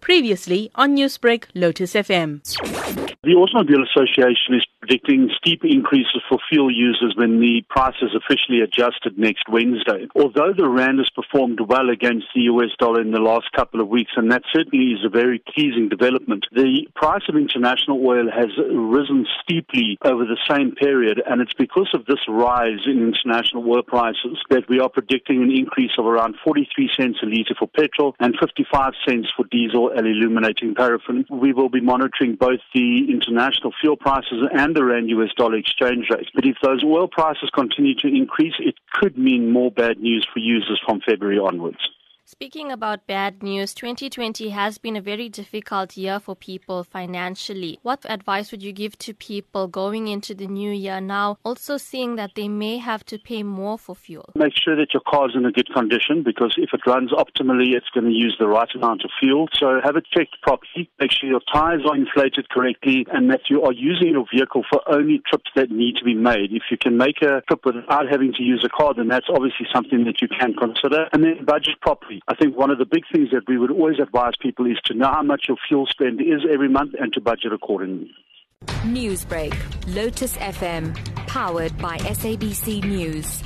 Previously on Newsbreak, Lotus FM. The Automobile Association is predicting steep increases for fuel users when the price is officially adjusted next Wednesday. Although the Rand has performed well against the US dollar in the last couple of weeks, and that certainly is a very pleasing development, the price of international oil has risen steeply over the same period, and it's because of this rise in international oil prices that we are predicting an increase of around 43 cents a litre for petrol and 55 cents for diesel and illuminating paraffin. We will be monitoring both the international fuel prices and the Rand US dollar exchange rate. But if those oil prices continue to increase, it could mean more bad news for users from February onwards. Speaking about bad news, 2020 has been a very difficult year for people financially. What advice would you give to people going into the new year now, also seeing that they may have to pay more for fuel? Make sure that your car is in a good condition because if it runs optimally, it's going to use the right amount of fuel. So have it checked properly. Make sure your tires are inflated correctly and that you are using your vehicle for only trips that need to be made. If you can make a trip without having to use a car, then that's obviously something that you can consider. And then budget properly. I think one of the big things that we would always advise people is to know how much your fuel spend is every month and to budget accordingly. Newsbreak, Lotus FM, powered by SABC News.